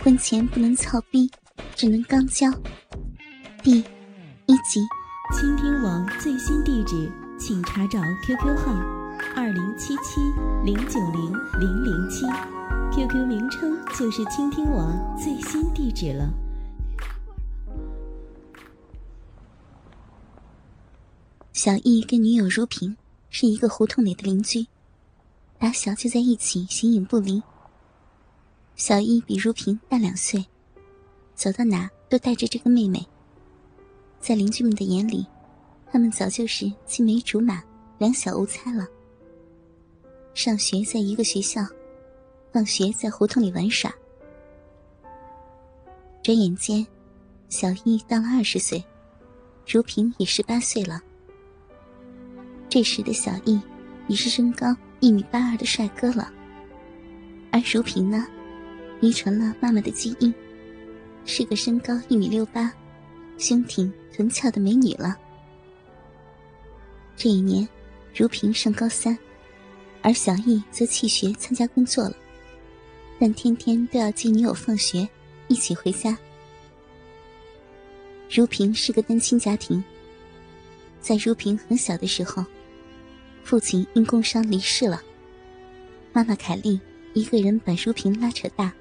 婚前不能操逼，只能肛交。第一集，倾听网最新地址，请查找 QQ 号二零七七零九零零零七，QQ 名称就是倾听网最新地址了。小易跟女友如萍是一个胡同里的邻居，打小就在一起，形影不离。小艺比如萍大两岁，走到哪都带着这个妹妹。在邻居们的眼里，他们早就是青梅竹马、两小无猜了。上学在一个学校，放学在胡同里玩耍。转眼间，小艺到了二十岁，如萍也十八岁了。这时的小艺已是身高一米八二的帅哥了，而如萍呢？遗传了妈妈的基因，是个身高一米六八、胸挺臀翘的美女了。这一年，如萍上高三，而小易则弃学参加工作了，但天天都要接女友放学，一起回家。如萍是个单亲家庭，在如萍很小的时候，父亲因工伤离世了，妈妈凯丽一个人把如萍拉扯大。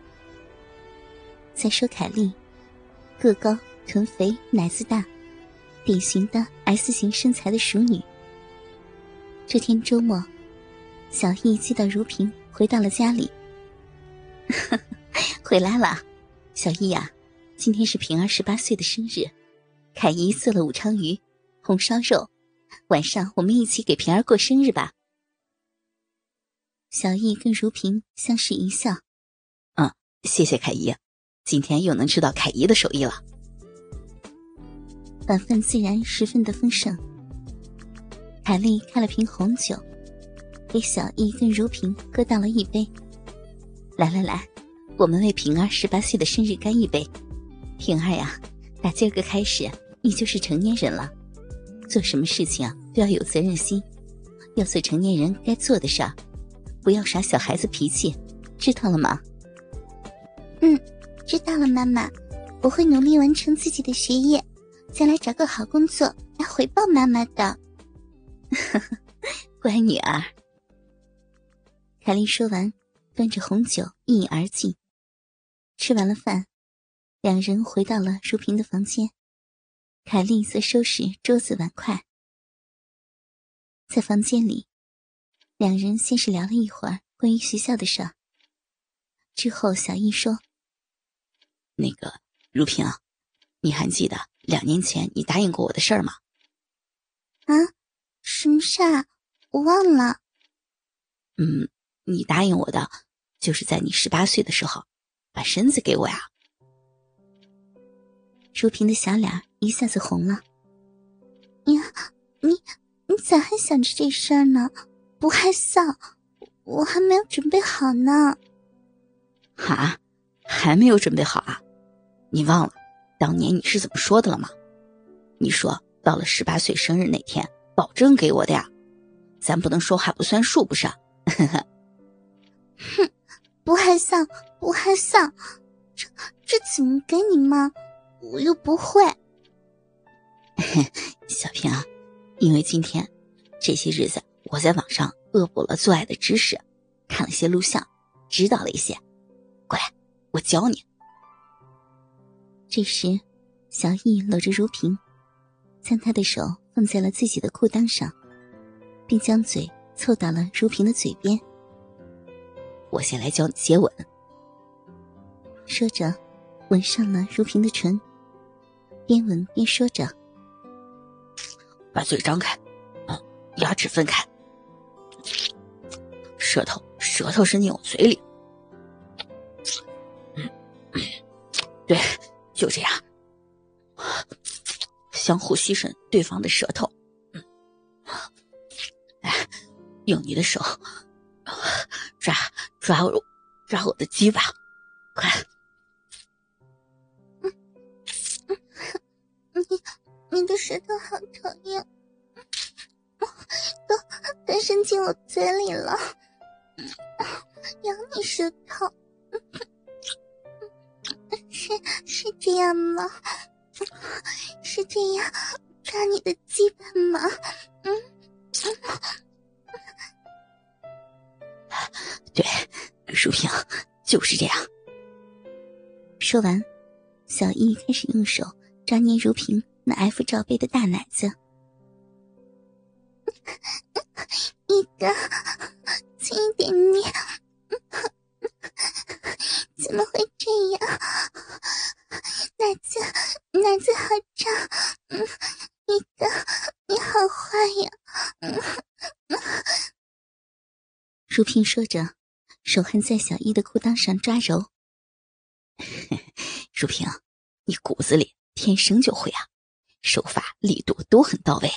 再说凯莉，个高臀肥奶子大，典型的 S 型身材的熟女。这天周末，小易接到如萍回到了家里。回来了，小易呀，今天是平儿十八岁的生日，凯姨做了武昌鱼、红烧肉，晚上我们一起给平儿过生日吧。小易跟如萍相视一笑，嗯，谢谢凯姨。今天又能吃到凯姨的手艺了，晚饭自然十分的丰盛。凯丽开了瓶红酒，给小易跟如萍各倒了一杯。来来来，我们为平儿十八岁的生日干一杯。平儿呀，打今儿个开始，你就是成年人了，做什么事情啊都要有责任心，要做成年人该做的事儿，不要耍小孩子脾气，知道了吗？嗯。知道了，妈妈，我会努力完成自己的学业，再来找个好工作来回报妈妈的。乖女儿。凯莉说完，端着红酒一饮而尽。吃完了饭，两人回到了如萍的房间，凯莉则收拾桌子碗筷。在房间里，两人先是聊了一会儿关于学校的事儿，之后小易说。那个如萍，你还记得两年前你答应过我的事儿吗？啊，什么事儿？我忘了。嗯，你答应我的，就是在你十八岁的时候，把身子给我呀。如萍的小脸一下子红了。你，你你咋还想着这事儿呢？不害臊，我还没有准备好呢。啊，还没有准备好啊？你忘了当年你是怎么说的了吗？你说到了十八岁生日那天，保证给我的呀。咱不能说话不算数，不是？哼，不害臊，不害臊，这这怎么给你嘛？我又不会。小平啊，因为今天这些日子我在网上恶补了做爱的知识，看了些录像，知道了一些。过来，我教你。这时，小易搂着如萍，将她的手放在了自己的裤裆上，并将嘴凑到了如萍的嘴边。我先来教你接吻。说着，吻上了如萍的唇，边吻边说着：“把嘴张开，牙齿分开，舌头舌头伸进我嘴里。”就这样，相互吸吮对方的舌头。嗯，用你的手抓抓我，抓我的鸡巴，快！你你的舌头好讨厌，都都伸进我嘴里了，咬你舌头。是是这样吗？是这样抓你的鸡巴吗？嗯，对，如萍就是这样。说完，小易开始用手抓捏如萍那 F 罩杯的大奶子。一个，轻一点捏，怎么会这样？奶子，奶子好胀，嗯，一哥，你好坏呀！嗯，如萍说着，手还在小易的裤裆上抓揉。如萍，你骨子里天生就会啊，手法力度都很到位。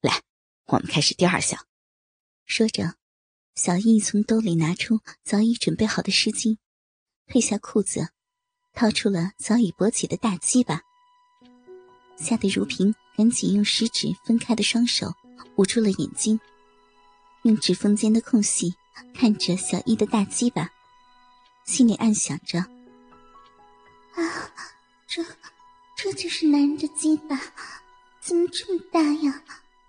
来，我们开始第二项。说着，小易从兜里拿出早已准备好的湿巾，褪下裤子，掏出了早已勃起的大鸡巴，吓得如萍赶紧用食指分开的双手捂住了眼睛，用指缝间的空隙看着小易的大鸡巴，心里暗想着：啊，这这就是男人的鸡巴，怎么这么大呀？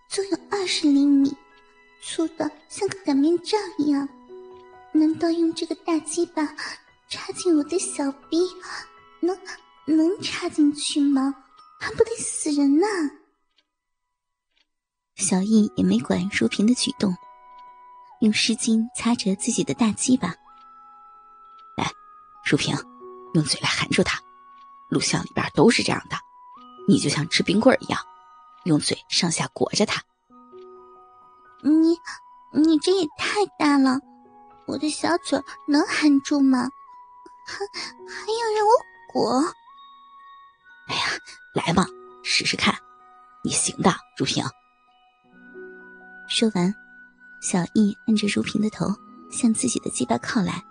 足有二十厘米。粗的像个擀面杖一样，难道用这个大鸡巴插进我的小逼，能能插进去吗？还不得死人呢！小易也没管如萍的举动，用湿巾擦着自己的大鸡巴。来，如萍，用嘴来含住它。录像里边都是这样的，你就像吃冰棍一样，用嘴上下裹着它。你，你这也太大了，我的小嘴能含住吗？还还要让我裹？哎呀，来吧，试试看，你行的，如萍。说完，小易按着如萍的头向自己的鸡巴靠来，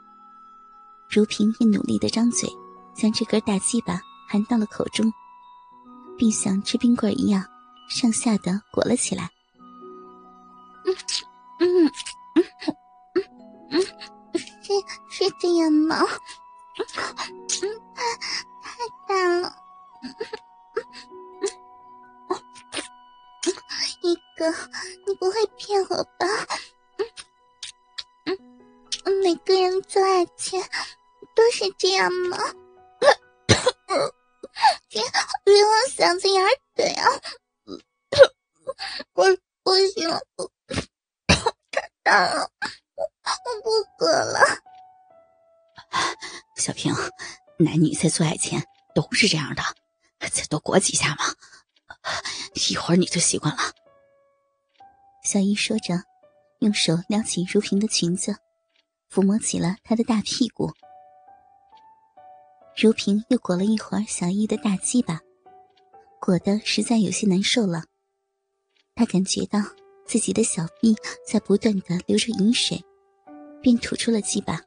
如萍也努力的张嘴，将这根大鸡巴含到了口中，并像吃冰棍一样上下的裹了起来。嗯嗯嗯嗯嗯，是是这样吗？都是这样吗？别别往嗓子眼儿怼啊！我不行了。了，我我不喝了。小平，男女在做爱前都是这样的，再多裹几下嘛，一会儿你就习惯了。小姨说着，用手撩起如萍的裙子，抚摸起了他的大屁股。如萍又裹了一会儿小姨的大鸡巴，裹得实在有些难受了。她感觉到。自己的小臂在不断的流着饮水，便吐出了鸡巴。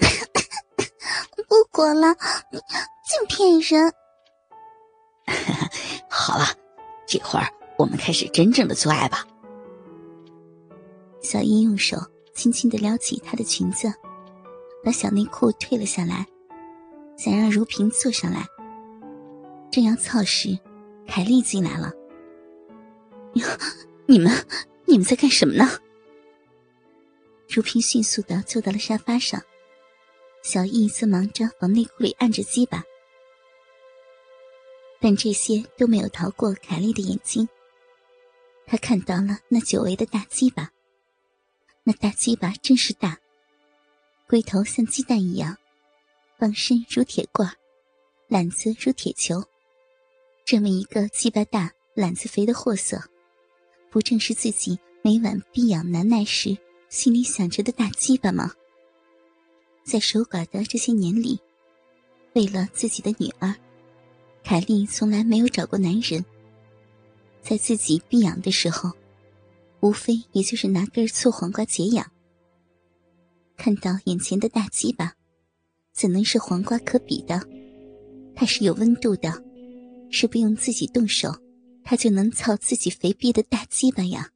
不裹了，净骗人！好了，这会儿我们开始真正的做爱吧。小英用手轻轻的撩起她的裙子，把小内裤退了下来，想让如萍坐上来。正要操时，凯丽进来了。你们，你们在干什么呢？如萍迅速的坐到了沙发上，小易则忙着往内裤里按着鸡巴，但这些都没有逃过凯莉的眼睛。他看到了那久违的大鸡巴，那大鸡巴真是大，龟头像鸡蛋一样，棒身如铁罐，篮子如铁球，这么一个鸡巴大、篮子肥的货色。不正是自己每晚逼养难耐时心里想着的大鸡巴吗？在守寡的这些年里，为了自己的女儿，凯莉从来没有找过男人。在自己逼养的时候，无非也就是拿根醋黄瓜解痒。看到眼前的大鸡巴，怎能是黄瓜可比的？它是有温度的，是不用自己动手。它就能操自己肥逼的大鸡巴呀！